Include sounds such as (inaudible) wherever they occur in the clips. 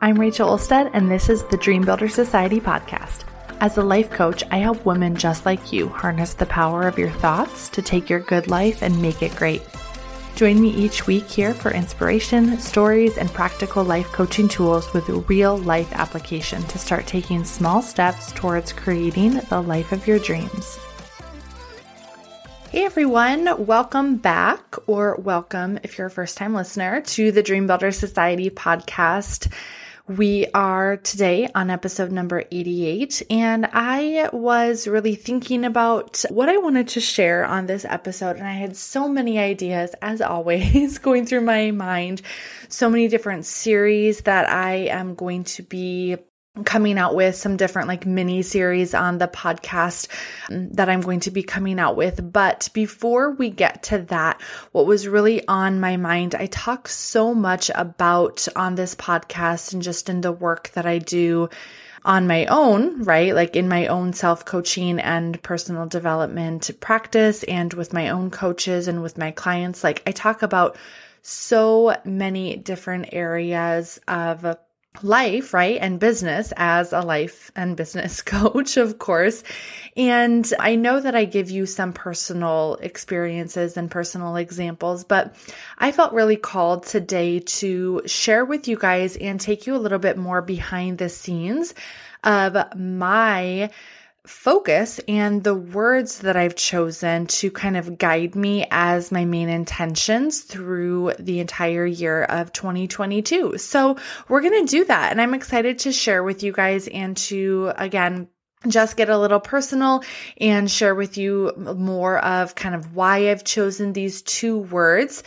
I'm Rachel Olstead, and this is the Dream Builder Society podcast. As a life coach, I help women just like you harness the power of your thoughts to take your good life and make it great. Join me each week here for inspiration, stories, and practical life coaching tools with real life application to start taking small steps towards creating the life of your dreams. Hey everyone, welcome back, or welcome if you're a first time listener to the Dream Builder Society podcast. We are today on episode number 88, and I was really thinking about what I wanted to share on this episode, and I had so many ideas, as always, (laughs) going through my mind, so many different series that I am going to be coming out with some different like mini series on the podcast um, that I'm going to be coming out with. But before we get to that, what was really on my mind, I talk so much about on this podcast and just in the work that I do on my own, right? Like in my own self coaching and personal development practice and with my own coaches and with my clients. Like I talk about so many different areas of life, right? And business as a life and business (laughs) coach, of course. And I know that I give you some personal experiences and personal examples, but I felt really called today to share with you guys and take you a little bit more behind the scenes of my focus and the words that I've chosen to kind of guide me as my main intentions through the entire year of 2022. So we're going to do that. And I'm excited to share with you guys and to, again, just get a little personal and share with you more of kind of why I've chosen these two words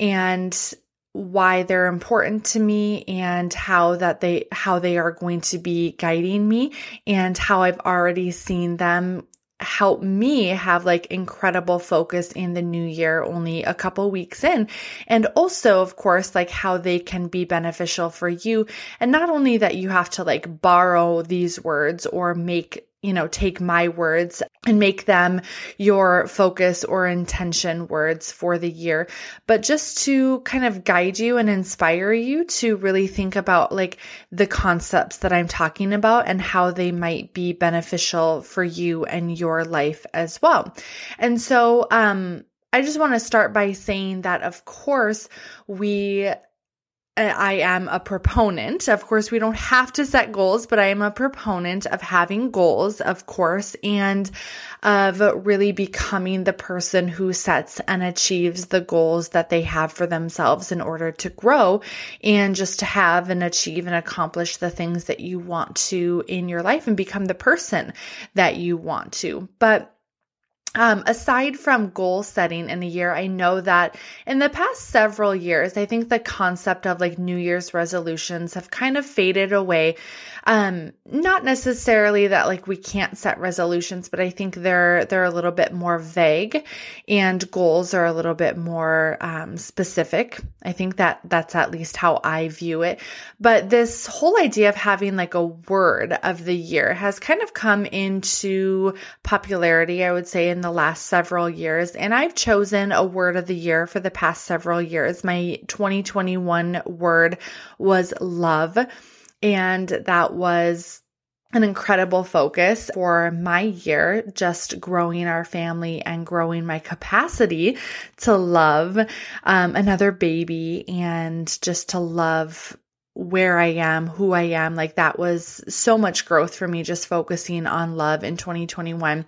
and why they're important to me and how that they how they are going to be guiding me and how I've already seen them help me have like incredible focus in the new year only a couple weeks in. And also of course like how they can be beneficial for you. And not only that you have to like borrow these words or make you know, take my words and make them your focus or intention words for the year, but just to kind of guide you and inspire you to really think about like the concepts that I'm talking about and how they might be beneficial for you and your life as well. And so, um, I just want to start by saying that, of course, we Uh, I am a proponent. Of course, we don't have to set goals, but I am a proponent of having goals, of course, and of really becoming the person who sets and achieves the goals that they have for themselves in order to grow and just to have and achieve and accomplish the things that you want to in your life and become the person that you want to. But um, aside from goal setting in a year, I know that in the past several years, I think the concept of like New Year's resolutions have kind of faded away. Um, not necessarily that like we can't set resolutions, but I think they're, they're a little bit more vague and goals are a little bit more, um, specific. I think that that's at least how I view it. But this whole idea of having like a word of the year has kind of come into popularity, I would say, in the last several years. And I've chosen a word of the year for the past several years. My 2021 word was love. And that was an incredible focus for my year, just growing our family and growing my capacity to love um, another baby and just to love where I am, who I am. Like that was so much growth for me, just focusing on love in 2021.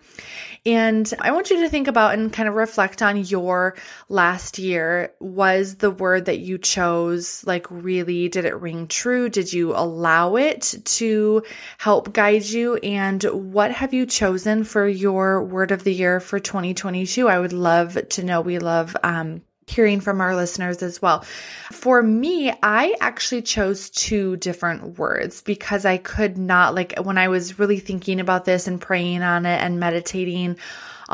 And I want you to think about and kind of reflect on your last year. Was the word that you chose like really, did it ring true? Did you allow it to help guide you? And what have you chosen for your word of the year for 2022? I would love to know. We love, um, hearing from our listeners as well. For me, I actually chose two different words because I could not, like, when I was really thinking about this and praying on it and meditating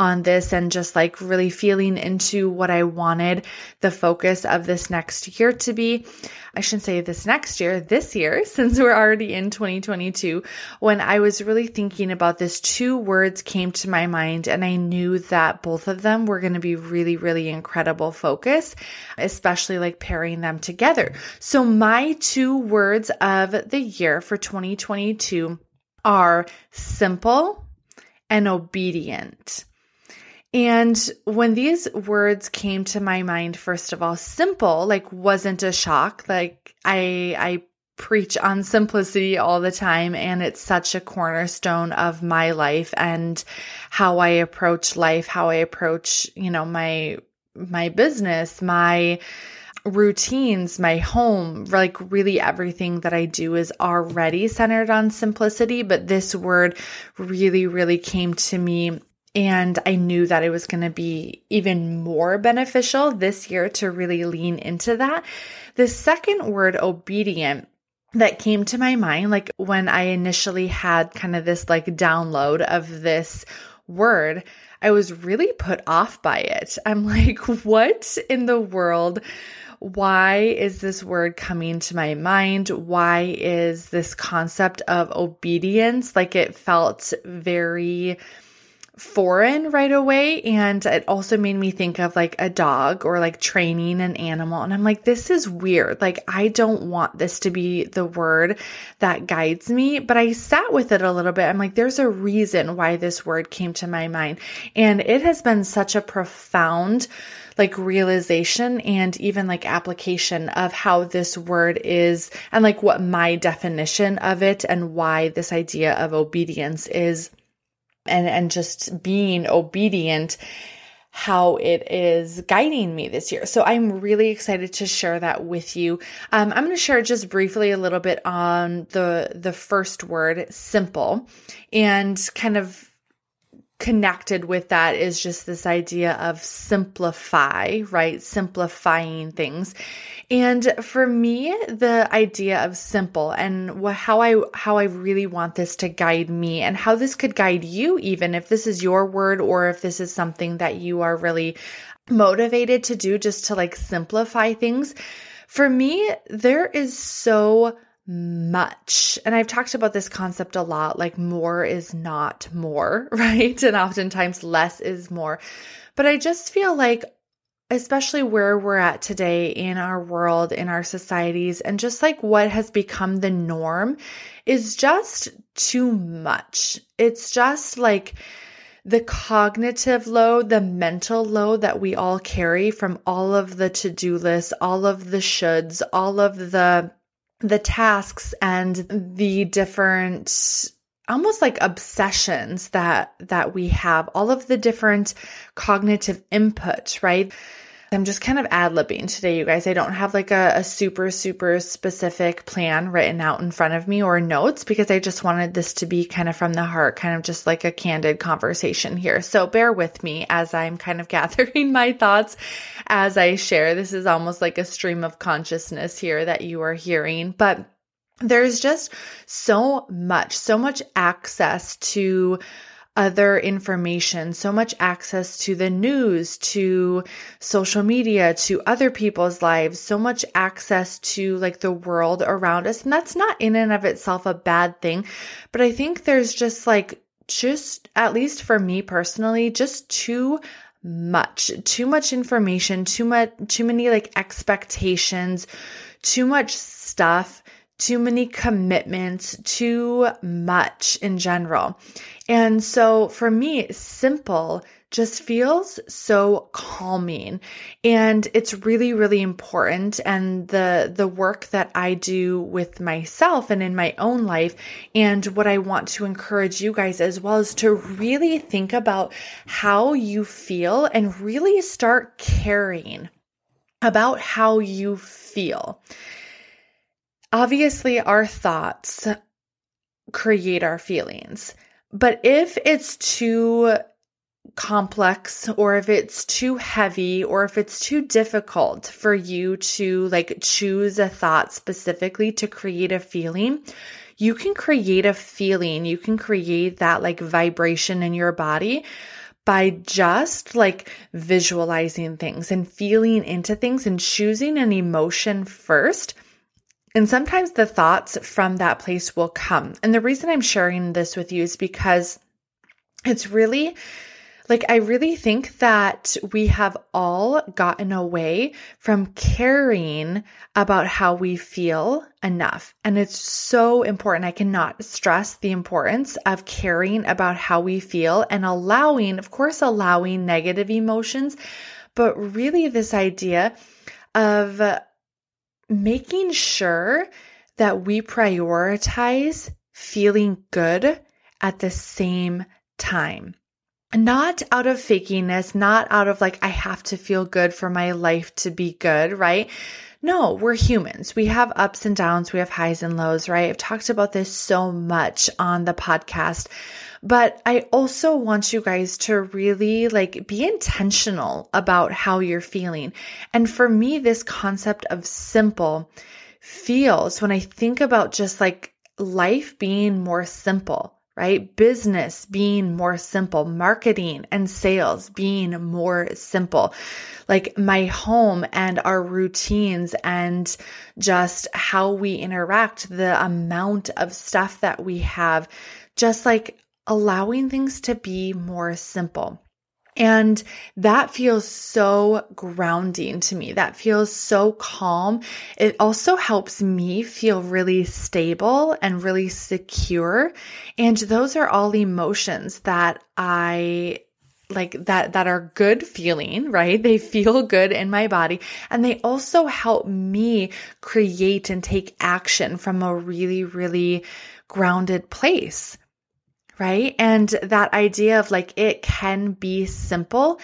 on this and just like really feeling into what I wanted the focus of this next year to be. I shouldn't say this next year, this year, (laughs) since we're already in 2022, when I was really thinking about this, two words came to my mind and I knew that both of them were going to be really, really incredible focus, especially like pairing them together. So my two words of the year for 2022 are simple and obedient. And when these words came to my mind, first of all, simple, like wasn't a shock. Like I, I preach on simplicity all the time and it's such a cornerstone of my life and how I approach life, how I approach, you know, my, my business, my, routines, my home, like really everything that I do is already centered on simplicity. But this word really, really came to me and I knew that it was going to be even more beneficial this year to really lean into that. The second word, obedient, that came to my mind, like when I initially had kind of this like download of this word, I was really put off by it. (laughs) I'm like, what in the world? Why is this word coming to my mind? Why is this concept of obedience like it felt very foreign right away. And it also made me think of like a dog or like training an animal. And I'm like, this is weird. Like, I don't want this to be the word that guides me. But I sat with it a little bit. I'm like, there's a reason why this word came to my mind. And it has been such a profound like realization and even like application of how this word is and like what my definition of it and why this idea of obedience is and and just being obedient how it is guiding me this year. So I'm really excited to share that with you. Um, I'm going to share just briefly a little bit on the the first word, simple, and kind of connected with that is just this idea of simplify, right? Simplifying things. And for me, the idea of simple and how I how I really want this to guide me and how this could guide you even if this is your word or if this is something that you are really motivated to do just to like simplify things. For me, there is so much. And I've talked about this concept a lot like more is not more, (laughs) right? And oftentimes less is more. But I just feel like, especially where we're at today in our world, in our societies, and just like what has become the norm is just too much. It's just like, the cognitive load, the mental load that we all carry from all of the to do lists, all of the shoulds, all of the the tasks and the different almost like obsessions that that we have all of the different cognitive input right I'm just kind of ad libbing today, you guys. I don't have like a, a, super, super specific plan written out in front of me or notes because I just wanted this to be kind of from the heart, kind of just like a candid conversation here. So bear with me as I'm kind of (laughs) gathering my thoughts as I share. This is almost like a stream of consciousness here that you are hearing, but there's just so much, so much access to other information, so much access to the news, to social media, to other people's lives, so much access to like the world around us. And that's not in and of itself a bad thing. But I think there's just like, just at least for me personally, just too much, too much information, too much, too many like expectations, too much stuff too many commitments, too much in general. And so for me, simple just feels so calming. And it's really really important. And the the work that I do with myself and in my own life and what I want to encourage you guys as well is to really think about how you feel and really start caring about how you feel Obviously, our thoughts create our feelings. But if it's too complex or if it's too heavy or if it's too difficult for you to like choose a thought specifically to create a feeling, you can create a feeling, you can create that like vibration in your body by just like visualizing things and feeling into things and choosing an emotion first. And sometimes the thoughts from that place will come. And the reason I'm sharing this with you is because it's really like, I really think that we have all gotten away from caring about how we feel enough. And it's so important. I cannot stress the importance of caring about how we feel and allowing, of course, allowing negative emotions, but really this idea of making sure that we prioritize feeling good at the same time not out of fakiness, not out of like, I have to feel good for my life to be good, right? No, we're humans. We have ups and downs. We have highs and lows, right? I've talked about this so much on the podcast, but I also want you guys to really like be intentional about how you're feeling. And for me, this concept of simple feels when I think about just like life being more simple, right? Business being more simple, marketing and sales being more simple, like my home and our routines and just how we interact, the amount of stuff that we have, just like allowing things to be more simple. And that feels so grounding to me. That feels so calm. It also helps me feel really stable and really secure. And those are all emotions that I like that that are good feeling, right? They feel good in my body and they also help me create and take action from a really really grounded place right? And that idea of like it can be simple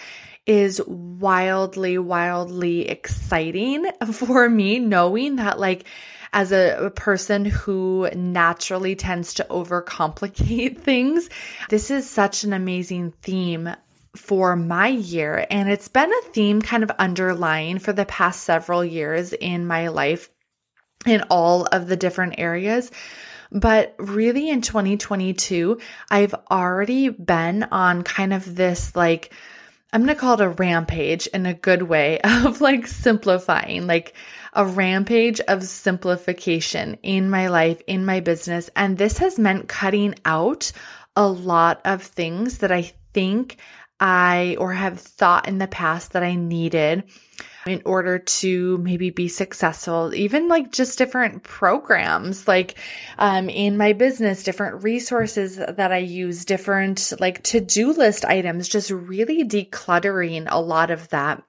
is wildly, wildly exciting (laughs) for me, knowing that like as a, person who naturally tends to overcomplicate (laughs) things, this is such an amazing theme for my year. And it's been a theme kind of underlying for the past several years in my life in all of the different areas. But really in 2022, I've already been on kind of this like, I'm going to call it a rampage in a good way (laughs) of like simplifying, like a rampage of simplification in my life, in my business. And this has meant cutting out a lot of things that I think I or have thought in the past that I needed in order to maybe be successful, even like just different programs, like um, in my business, different resources that I use, different like to do list items, just really decluttering a lot of that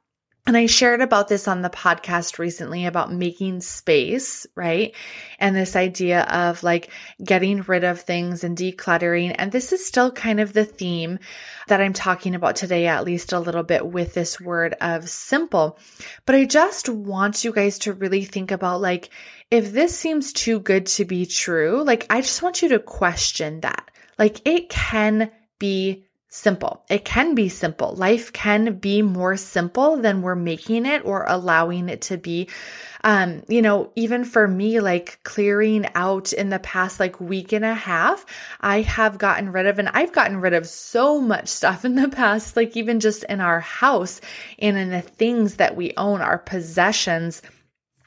and I shared about this on the podcast recently about making space, right? And this idea of like getting rid of things and decluttering. And this is still kind of the theme that I'm talking about today, at least a little bit with this word of simple. But I just want you guys to really think about like, if this seems too good to be true, like, I just want you to question that. Like, it can be simple. It can be simple. Life can be more simple than we're making it or allowing it to be. Um, you know, even for me, like clearing out in the past like week and a half, I have gotten rid of, and I've gotten rid of so much stuff in the past, like even just in our house and in the things that we own, our possessions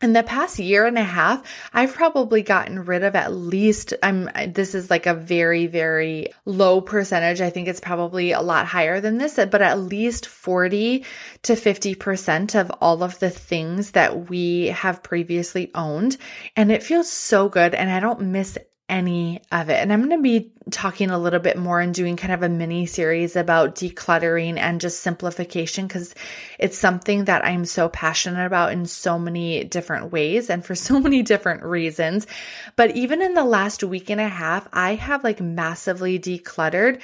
in the past year and a half, I've probably gotten rid of at least, I'm, this is like a very, very low percentage. I think it's probably a lot higher than this, but at least 40 to 50% of all of the things that we have previously owned. And it feels so good. And I don't miss any of it. And I'm going to be talking a little bit more and doing kind of a mini series about decluttering and just simplification because it's something that I'm so passionate about in so many different ways and for (laughs) so many different reasons. But even in the last week and a half, I have like massively decluttered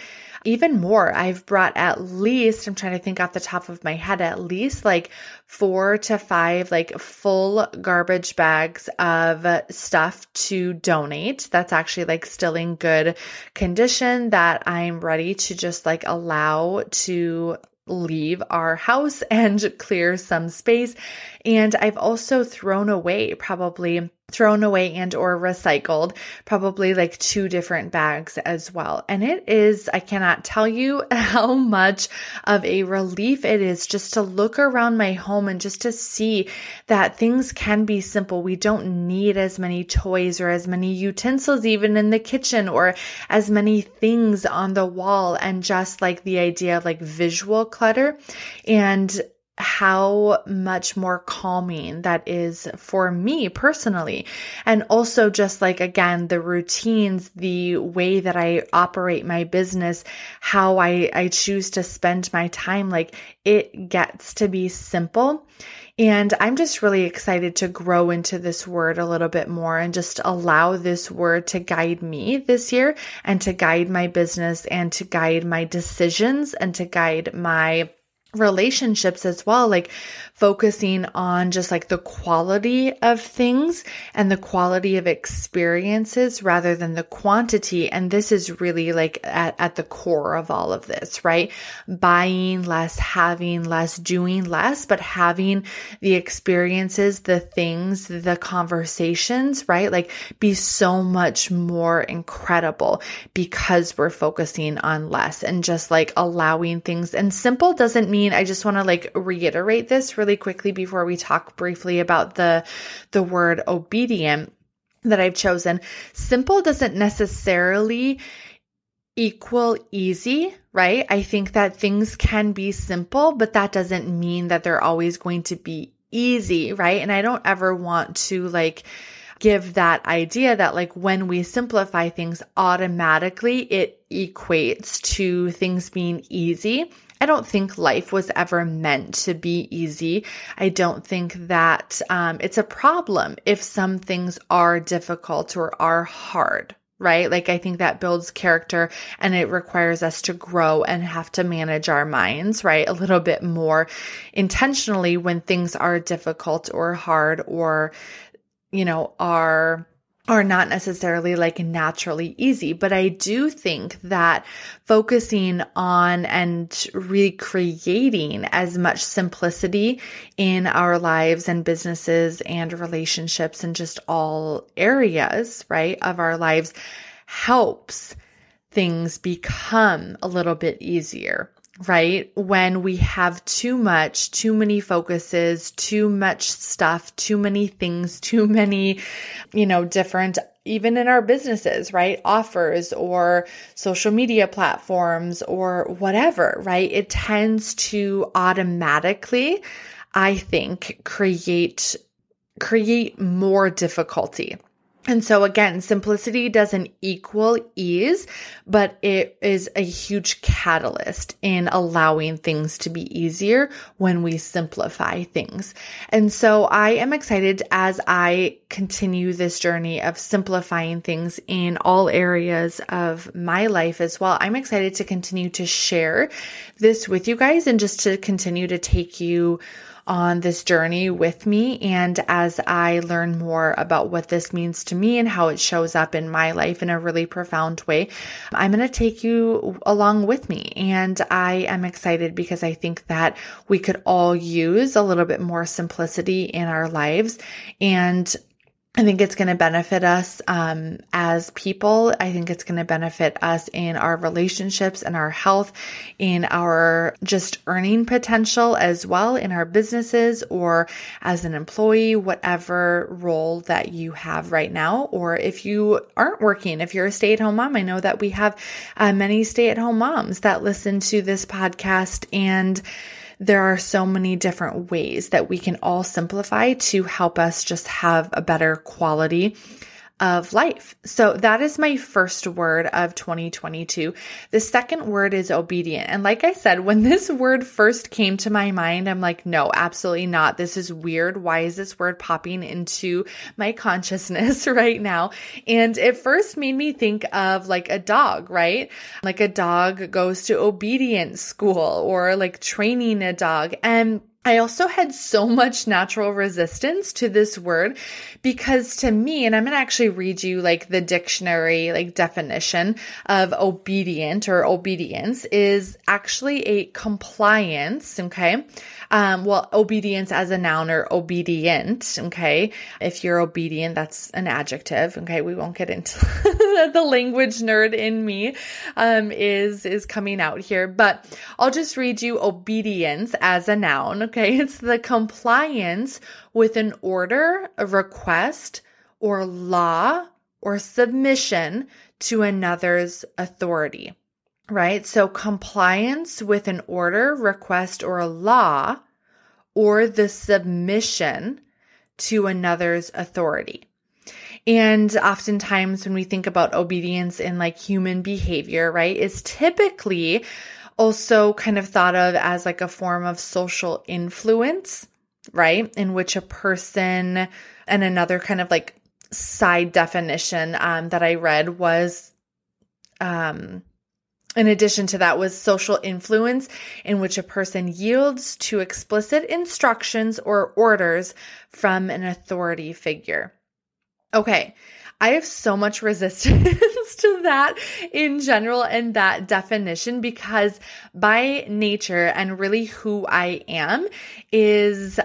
even more. I've brought at least, I'm trying to think off the top of my head, at least like four to five like full garbage bags of stuff to donate. That's actually like still in good condition that I'm ready to just like allow to leave our house (laughs) and clear some space. And I've also thrown away probably thrown away and or recycled probably like two different bags as well. And it is i cannot tell you (laughs) how much of a relief it is just to look around my home and just to see that things can be simple. We don't need as many toys or as many utensils even in the kitchen or as many things on the wall and just like the idea of like visual clutter. And how much more calming that is for me personally. And also just like, again, the routines, the way that I operate my business, how I, I choose to spend my time, like it gets to be simple. And I'm just really excited to grow into this word a little bit more and just allow this word to guide me this year and to guide my business and to guide my decisions and to guide my relationships as well, like focusing on just like the quality of things and the quality of experiences rather than the quantity. And this is really like at, at the core of all of this, right? Buying less, having less, doing less, but having the experiences, the things, the conversations, right? Like be so much more incredible because we're focusing on less and just like allowing things. And simple doesn't mean I just want to like reiterate this really quickly before we talk briefly about the the word obedient that I've chosen. Simple doesn't necessarily equal easy, right? I think that things can be simple, but that doesn't mean that they're always going to be easy, right? And I don't ever want to like give that idea that like when we simplify things automatically, it equates to things being easy. I don't think life was ever meant to be easy. I don't think that um, it's a problem if some things are difficult or are hard, right? Like I think that builds character and it requires us to grow and have to manage our minds, right? A little bit more intentionally when things are difficult or hard or, you know, are are not necessarily like naturally easy, but I do think that focusing on and recreating as much simplicity in our lives and businesses and relationships and just all areas, right, of our lives helps things become a little bit easier right? When we have too much, too many focuses, too much stuff, too many things, (laughs) too many, you know, different even in our businesses, right? Offers or social media platforms or whatever, right? It tends to automatically, I think, create create more difficulty and so again, simplicity doesn't equal ease, but it is a huge catalyst in allowing things to be easier when we simplify things. And so I am excited as I continue this journey of simplifying things in all areas of my life as well. I'm excited to continue to share this with you guys and just to continue to take you on this journey with me. And as I learn more about what this means to me and how it shows up in my life in a really profound way, I'm going to take you along with me. And I am excited because I think that we could all use a little bit more simplicity in our lives. And I think it's going to benefit us um, as people. I think it's going to benefit us in our relationships and our health, in our just earning potential as well in our businesses or as an employee, whatever role that you have right now. Or if you aren't working, if you're a stay at home mom, I know that we have uh, many stay at home moms that listen to this podcast and there are so many different ways that we can all simplify to help us just have a better quality of life. So that is my first word of 2022. The second word is obedient. And like I said, when (laughs) this word first came to my mind, I'm like, no, absolutely not. This is weird. Why is this word popping into my consciousness (laughs) right now? And it first made me think of like a dog, right? Like a dog goes to obedience school or like training a dog. And I also had so much natural resistance to this word because to me, and I'm going to actually read you like the dictionary, like definition of obedient or obedience is actually a compliance. Okay. Um, well, obedience as a noun or obedient. Okay. If you're obedient, that's an adjective. Okay. We won't get into (laughs) the language nerd in me, um, is, is coming out here, but I'll just read you obedience as a noun. Okay. It's the compliance with an order, a request, or law or submission to another's authority right? So compliance with an order, request, or a law, or the submission to another's authority. And oftentimes when we think about obedience in like human behavior, right, is typically also kind of thought of as like a form of social influence, right? In which a person and another kind of like side definition um, that I read was um, in addition to that was social influence in which a person yields to explicit instructions or orders from an authority figure. Okay. I have so much (laughs) resistance to that in general and that definition because by nature and really who I am is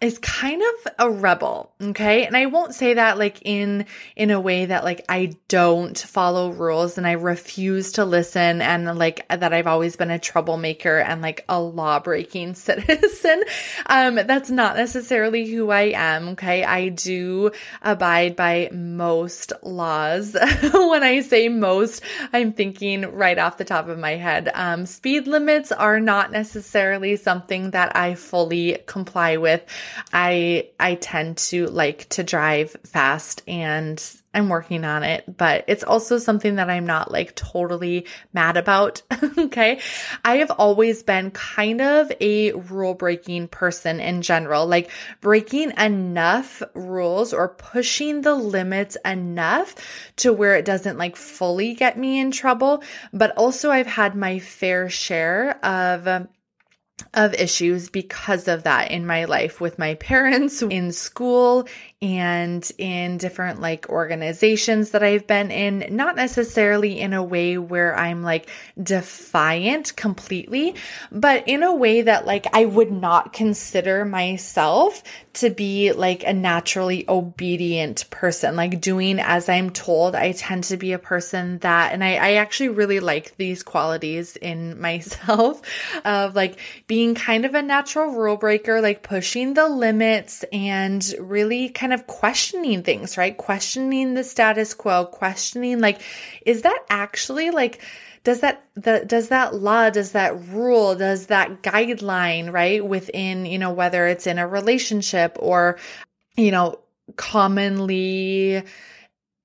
is kind of a rebel okay? And i won't say that like in in a way that like i don't follow rules and i refuse to listen and like that i've always been a troublemaker and like a law breaking (laughs) citizen. Um that's not necessarily who i am okay? I do abide by most laws. (laughs) When i say most i'm thinking right off the top of my head. Um speed limits are not necessarily something that i fully comply with I I tend to like to drive fast and I'm working on it, but it's also something that I'm not like totally mad about. (laughs) okay. I have always been kind of a rule breaking person in general, like breaking enough rules or pushing the limits enough to where it doesn't like fully get me in trouble. But also I've had my fair share of of issues because of that in my life with my parents, in school, and in different like organizations that I've been in, not necessarily in a way where I'm like defiant completely, but in a way that like I would not consider myself to be like a naturally obedient person, like doing as I'm told. I tend to be a person that, and I, I actually really like these qualities in (laughs) myself of like being kind of a natural rule breaker, like pushing the limits and really kind of questioning things, right? Questioning the status quo, questioning like, is that actually like, does that the does that law does that rule does that guideline right within you know whether it's in a relationship or you know commonly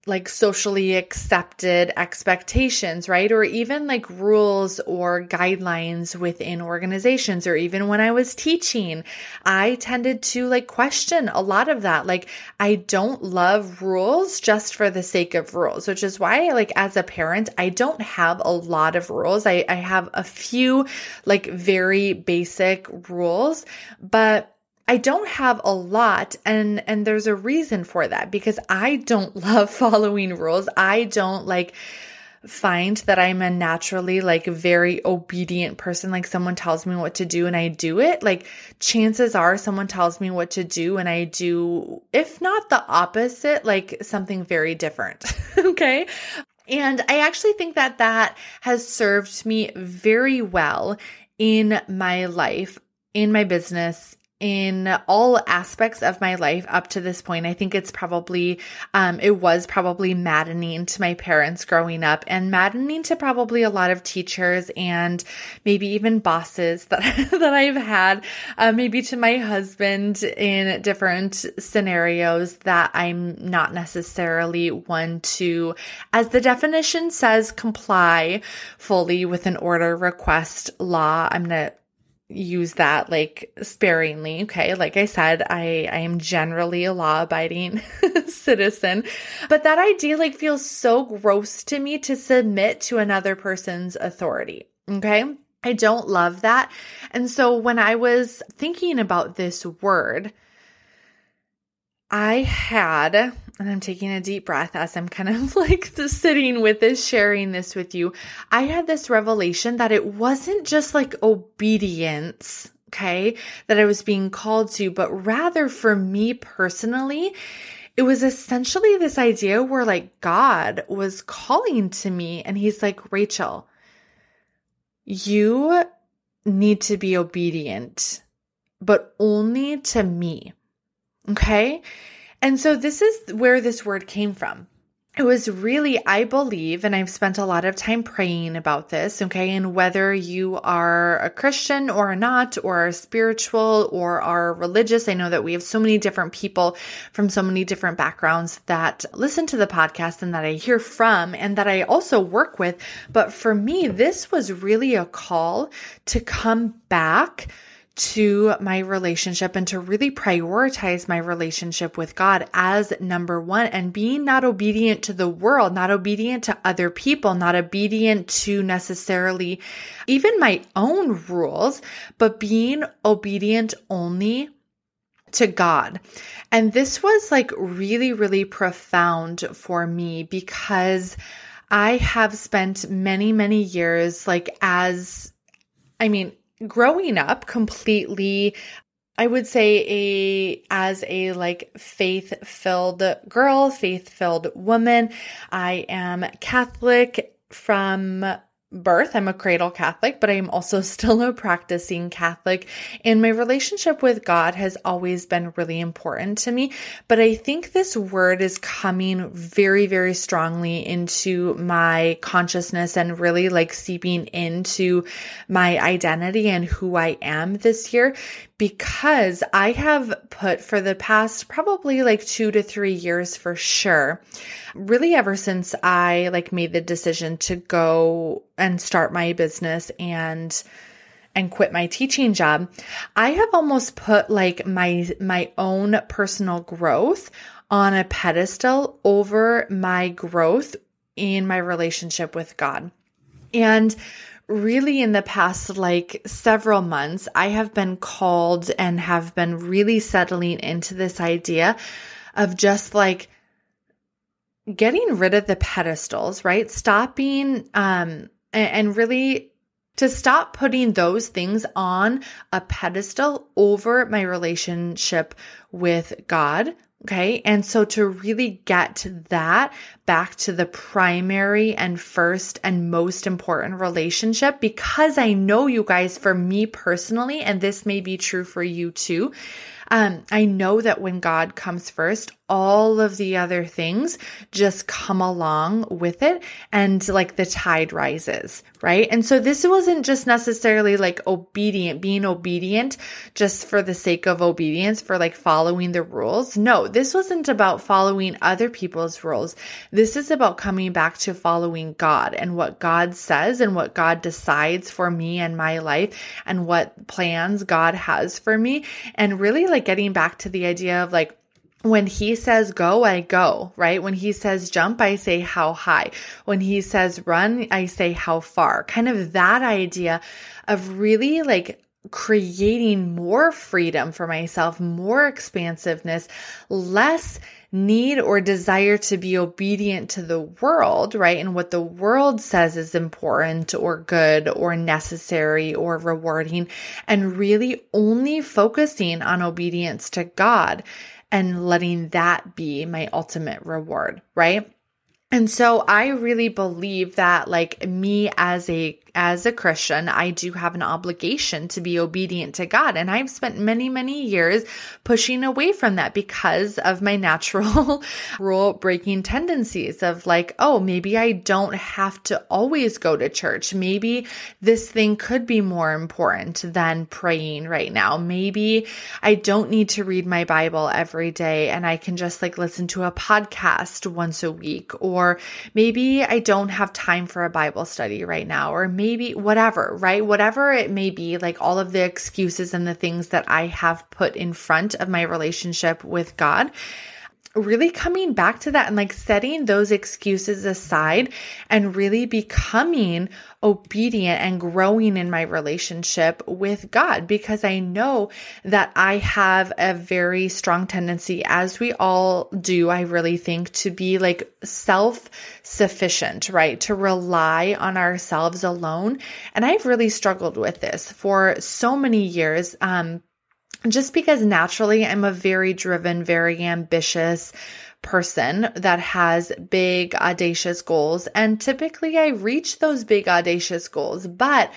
like socially accepted expectations, right? Or even like rules or guidelines within organizations, or even when I was teaching, I tended to like question a lot of that. Like, I don't love rules just for the sake of rules, which is why, like, as a parent, I don't have a lot of rules. I, I have a few like very basic rules, but I don't have a lot and and there's a reason for that because I don't (laughs) love following rules. I don't like find that I'm a naturally like very obedient person like someone tells me what to do and I do it. Like chances are someone tells me what to do and I do if not the opposite, like something very different. (laughs) okay? And I actually think that that has served me very well in my life, in my business, in all aspects of my life up to this point. I think it's probably, um, it was probably maddening to my parents growing up and maddening to probably a lot of teachers and maybe even bosses (laughs) that, that I've had, uh, maybe to my husband in different scenarios that I'm not necessarily one to, as the definition says, comply fully with an order, request, law. I'm going to use that like sparingly. Okay. Like I said, I, I am generally a law abiding (laughs) citizen, but that idea like feels so gross to me to submit to another person's authority. Okay. I don't love that. And so when I was thinking about this word, I had, and I'm taking a deep breath as I'm kind of (laughs) like sitting with this, sharing this with you. I had this revelation that it wasn't just like obedience, okay, that I was being called to, but rather for me personally, it was essentially this idea where like God was calling to me and he's like, Rachel, you need to be obedient, but only to me. Okay. And so this is where this word came from it was really, I believe, and I've spent a lot of time praying about this, okay? And whether you are a Christian or not, or are spiritual or are religious, I know that we have so many different people from so many different backgrounds that listen to the podcast and that I hear from and that I also work with. But for me, this was really a call to come back to my relationship and to really prioritize my relationship with God as number one and being not obedient to the world, not obedient to other people, not obedient to necessarily even my own rules, but being obedient only to God. And this was like really, really profound for me because I have spent many, many years like as, I mean, growing up completely I would say a as a like faith-filled girl, faith-filled woman. I am Catholic from birth. I'm a cradle Catholic, but I'm also (laughs) still a practicing Catholic. And my relationship with God has always been really important to me. But I think this word is coming very, very strongly into my consciousness and really like seeping into my identity and who I am this year because I have put for the past probably like two to three years for sure, really ever since I like made the decision to go and start my business and and quit my teaching job, I have almost put like my my own personal growth on a pedestal over my growth in my relationship with God. And really in the past like several months, I have been called and have been really settling into this idea of just like getting rid of the pedestals, right? Stopping um and really to stop putting those things on a pedestal over my relationship with God, Okay. And so to really get to that back to the primary and first and most important relationship, because I know you guys, for me personally, and this may be true for you too, um, I know that when God comes first, all of the other things just come along with it and like the tide rises, right? And so this wasn't just necessarily like obedient, being obedient just for the sake of obedience, for like following the rules. No, this wasn't about following other people's rules. This is about coming back to following God and what God says and what God decides for me and my life and what plans God has for me. And really like getting back to the idea of like, when he says go, I go, right? When he says jump, I say how high. When he says run, I say how far. Kind of that idea of really like creating more freedom for myself, more expansiveness, less need or desire to be obedient to the world, right? And what the world says is important or good or necessary or rewarding, and really only focusing on obedience to God and letting that be my ultimate reward, right? And so I really believe that like me as a as a Christian, I do have an obligation to be obedient to God. And I've spent many, many years pushing away from that because of my natural (laughs) rule breaking tendencies of like, oh, maybe I don't have to always go to church. Maybe this thing could be more important than praying right now. Maybe I don't need to read my Bible every day and I can just like listen to a podcast once a week. Or maybe I don't have time for a Bible study right now. Or maybe whatever, right? Whatever it may be, like all of the excuses and the things that I have put in front of my relationship with God. Really coming back to that and like setting those excuses aside and really becoming obedient and growing in my relationship with God because I know that I have a very strong tendency, as we all do, I really think, to be like self sufficient, right? To rely on ourselves alone. And I've really struggled with this for so many years. Um, just because naturally I'm a very driven, very ambitious person that has big, audacious goals. And typically I reach those big, audacious goals, but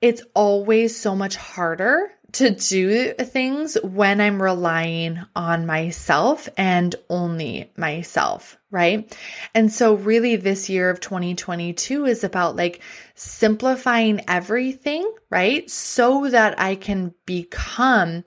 it's always so much harder to do things when I'm relying on myself and only myself, right? And so, really, this year of 2022 is about like simplifying everything, right? So that I can become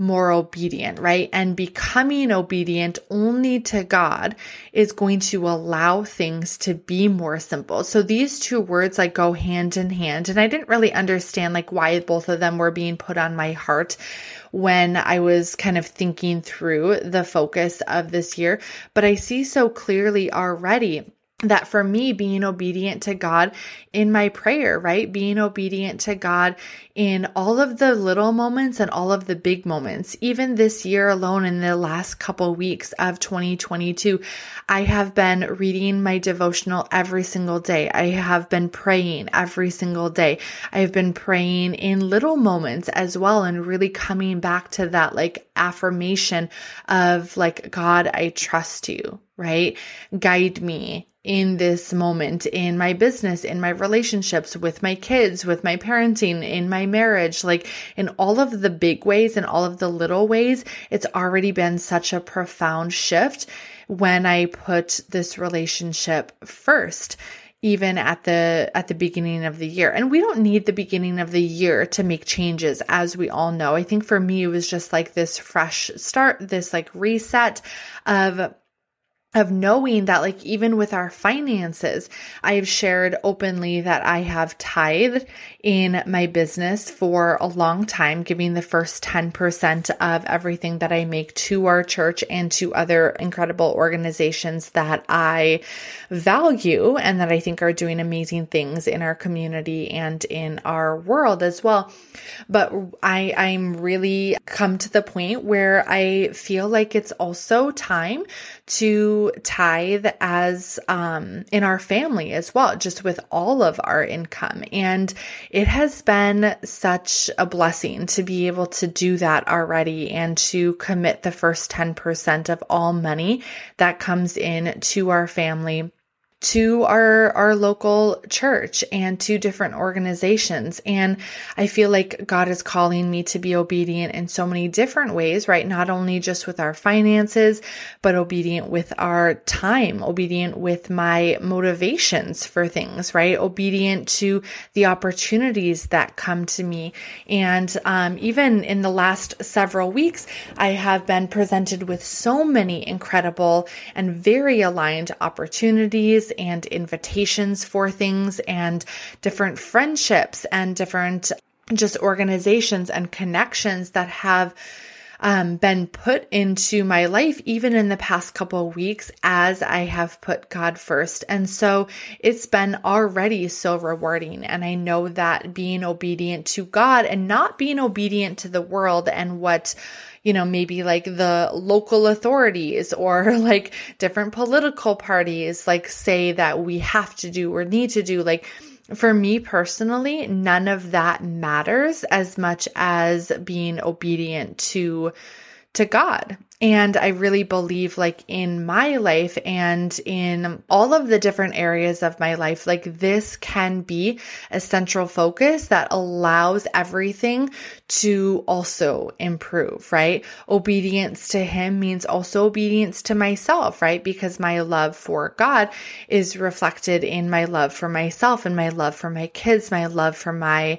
more obedient, right? And becoming obedient only to God is going to allow things to be more simple. So these two words like go hand in hand. And I didn't really understand like why both of them were being put on my heart when I was kind of thinking through the focus of this year, but I see so clearly already that for me, being obedient to God in my prayer, right? Being obedient to God in all of the little moments and all of the big moments. Even this year alone, in the last couple weeks of 2022, I have been reading my devotional every single day. I have been praying every single day. I have been praying in little moments as well and really coming back to that like affirmation of like, God, I trust you, right? Guide me in this moment in my business, in my relationships with my kids, with my parenting, in my marriage, like in all of the big ways and all of the little ways, it's already been such a profound shift when I put this relationship first even at the at the beginning of the year. And we don't need the beginning of the year to make changes as we all know. I think for me it was just like this fresh start, this like reset of of knowing that like even with our finances i've shared openly that i have tithed in my business for a long time giving the first 10% of everything that i make to our church and to other incredible organizations that i value and that i think are doing amazing things in our community and in our world as well. But i i'm really come to the point where i feel like it's also time to tithe as um, in our family as well, just with all of our income. And it has been such a blessing to be able to do that already and to commit the first 10% of all money that comes in to our family to our our local church and to different organizations. And i feel like god is calling me to be obedient in so many different ways right? Not only just with our finances but obedient with our time obedient with my motivations for things right? Obedient to the opportunities that come to me. And um, even in the last several weeks i have been presented with so many incredible and very aligned opportunities and invitations for things and different friendships and different just organizations and connections that have um, been put into my life even in the past couple weeks as I have put God first. And so it's been already so rewarding. And I know that being obedient to God and not being obedient to the world and what you know, maybe like the local authorities or (laughs) like different political parties like say that we have to do or need to do. Like for me personally, none of that matters as much as being obedient to to God. And I really believe, like, in my life and in all of the different areas of my life, like, this can be a central focus that allows everything to also improve, right? Obedience to Him means also obedience to myself, right? Because my love for God is reflected in my love for myself and my love for my kids, my love for my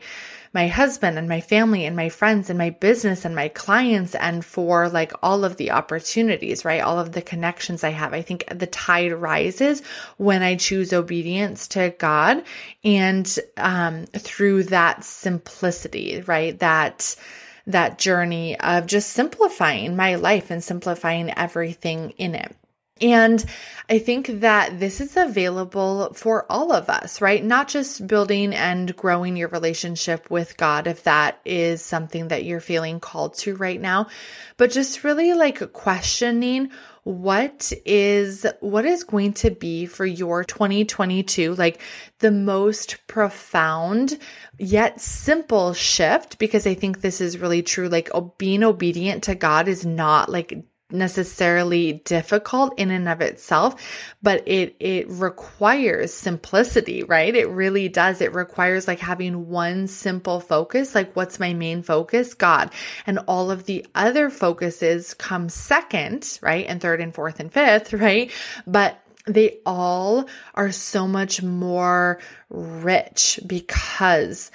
my husband and my family and my friends and my business and my clients and for like all of the opportunities, right? All of the connections I have. I think the tide rises when I choose obedience to God and um, through that simplicity, right? That that journey of just simplifying my life and simplifying everything in it. And I think that this is available for all of us, right? Not just building and growing your relationship with God, if that is something that you're feeling called to right now, but just really like questioning what is what is going to be for your 2022 like the most profound yet simple shift because i think this is really true like being obedient to god is not like necessarily difficult in and of itself, but it, it requires simplicity, right? It really does. It requires like having one simple focus. Like what's my main focus? God. And all of the other focuses come second, right? And third and fourth and fifth, (laughs) right? But they all are so much more rich because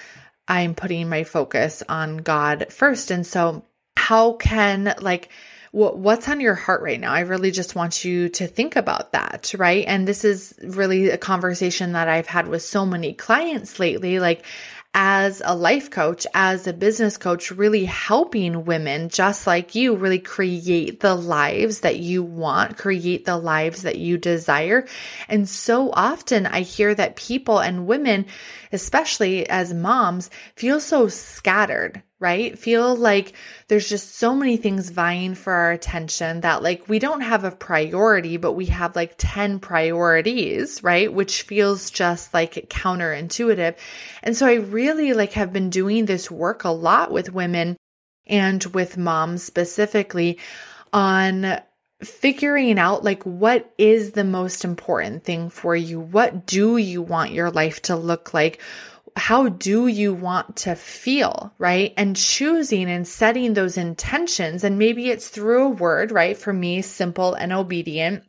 I'm putting my focus on God first. And so how can like, what's on your heart right now? I really just want you to think about that, right? And this is really a conversation that I've had with so many clients lately. Like, as a life coach, as a business coach, really helping women just like you really create the lives that you want, create the lives that you desire. And so often I hear that people and women, especially as moms, feel so scattered right? Feel like there's just so many things vying for our attention that like we don't have a priority, but we have like 10 priorities, right? Which feels just like counterintuitive. And so I really like have been doing this work a lot with women and with moms specifically on figuring out like what is the most important thing for you? What do you want your life to look like? How do you want to feel, right? And choosing and setting those intentions. And maybe it's through a word, right? For me, simple and obedient.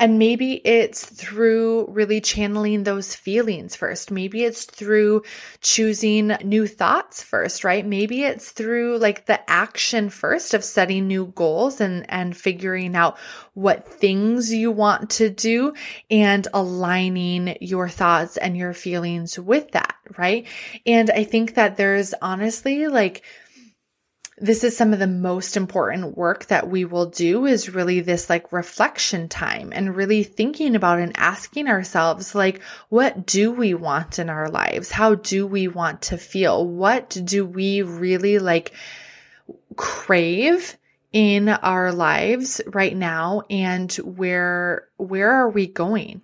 And maybe it's through really channeling those feelings first. Maybe it's through choosing new thoughts first, right? Maybe it's through like the action first of setting new goals and, and figuring out what things you want to do and aligning your thoughts and your feelings with that, right? And I think that there's honestly like, this is some of the most important work that we will do is really this like reflection time and really thinking about and asking ourselves like what do we want in our lives? How do we want to feel? What do we really like crave in our lives right now? And where where are we going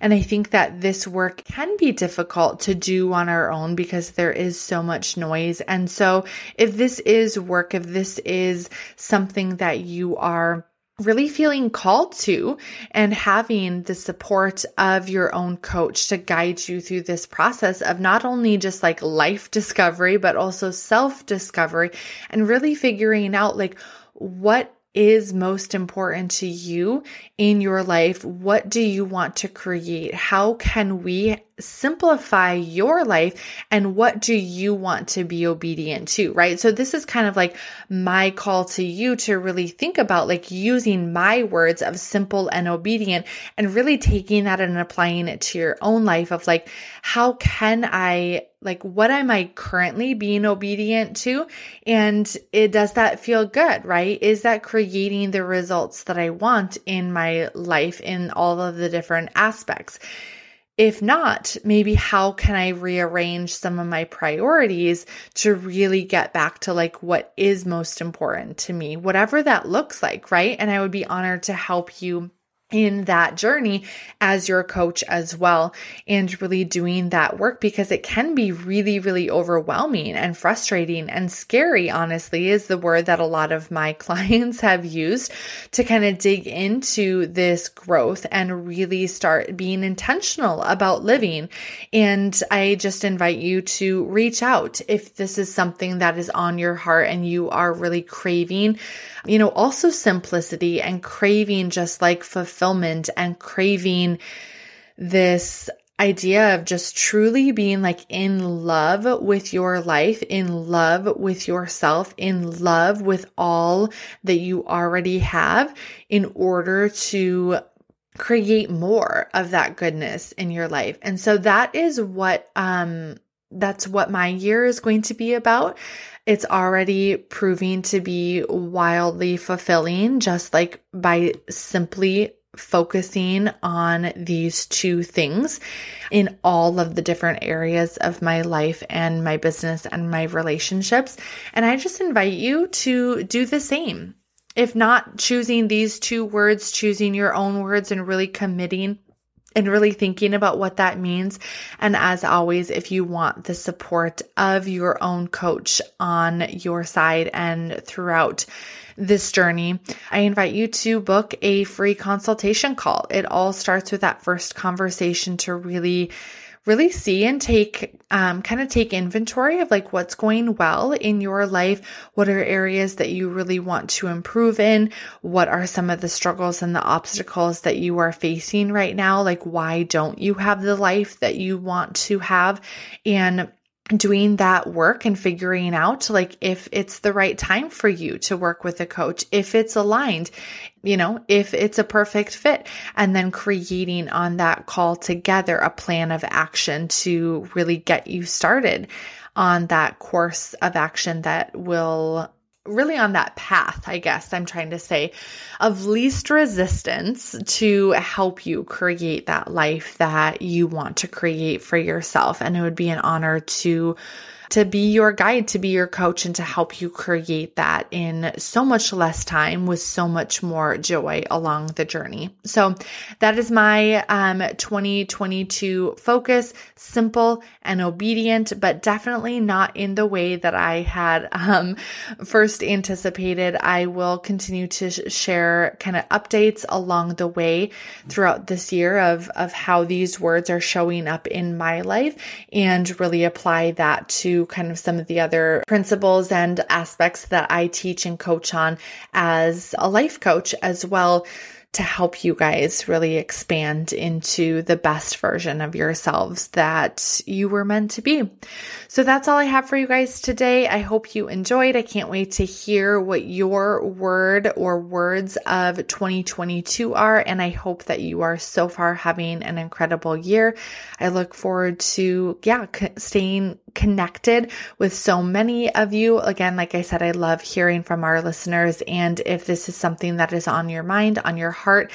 and I think that this work can be difficult to do on our own because there is so much noise. And so if this is work, if this is something that you are really feeling called to and having the support of your own coach to guide you through this process of not only just like life discovery, but also self discovery and really figuring out like what is most important to you in your life? What do you want to create? How can we simplify your life and what do you want to be obedient to, right? So this is kind of like my call to you to really think about like using my words of simple and obedient and really taking that and applying it to your own life of like, how can I like what am I currently being obedient to? And it does that feel good, right? Is that creating the results that I want in my life in all of the different aspects? If not, maybe how can I rearrange some of my priorities to really get back to like what is most important to me, whatever that looks like, right? And I would be honored to help you in that journey as your coach as well and really doing that work because it can be really really overwhelming and frustrating and scary honestly is the word that a lot of my (laughs) clients have used to kind of dig into this growth and really start being intentional about living. And I just invite you to reach out if this is something that is on your heart and you are really craving you know also simplicity and craving just like fulfillment fulfillment and craving this idea of just truly being like in love with your life, in love with yourself, in love with all that you already have in order to create more of that goodness in your life. And so that is what um that's what my year is going to be about. It's already proving to be wildly fulfilling just like by simply focusing on these two things in all of the different areas of my life and my business and my relationships. And I just invite you to do the same. If not choosing these two words, choosing your own words and really committing and really thinking about what that means. And as always, if you want the support of your own coach on your side and throughout this journey, I invite you to book a free consultation call. It all starts with that first conversation to really really see and take um, kind of take inventory of like what's going well in your life. What are areas that you really want to improve in? What are some of the struggles and the obstacles that you are facing right now? Like why don't you have the life that you want to have? And doing that work and figuring out like if it's the right time for you to work with a coach, if it's aligned, you know, if it's a perfect fit, and then creating on that call together a plan of action to really get you started on that course of action that will really on that path, I guess I'm trying to say, of least resistance to help you create that life that you want to create for yourself. And it would be an honor to to be your guide, to be your coach, and to help you create that in so much less time with so much more joy along the journey. So that is my um, 2022 focus simple and obedient, but definitely not in the way that I had um, first anticipated. I will continue to sh- share kind of updates along the way throughout this year of, of how these words are showing up in my life and really apply that kind of some of the other principles and aspects that I teach and coach on as a life coach as well to help you guys really expand into the best version of yourselves that you were meant to be. So that's all I have for you guys today. I hope you enjoyed. I can't wait to hear what your word or words of 2022 are. And I hope that you are so far having an incredible year. I look forward to, yeah, staying connected with so many of you. Again, like I said, I love hearing from our listeners. And if this is something that is on your mind, on your heart,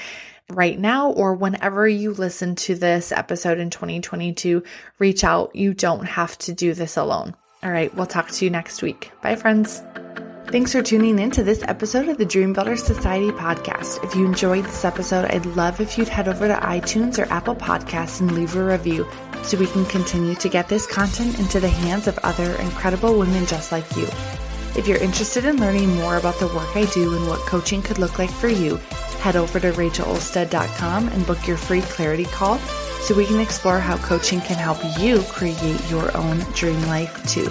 right now or whenever you listen to this episode in 2022, reach out. You don't have to do this alone. All right, we'll talk to you next week. Bye, friends. Thanks for tuning in to this episode of the Dream Builder Society podcast. If you enjoyed this episode, I'd love if you'd head over to iTunes or Apple Podcasts and leave a review so we can continue to get this content into the hands of other incredible women just like you. If you're interested in learning more about the work I do and what coaching could look like for you, head over to rachelolstead.com and book your free clarity call so we can explore how coaching can help you create your own dream life too.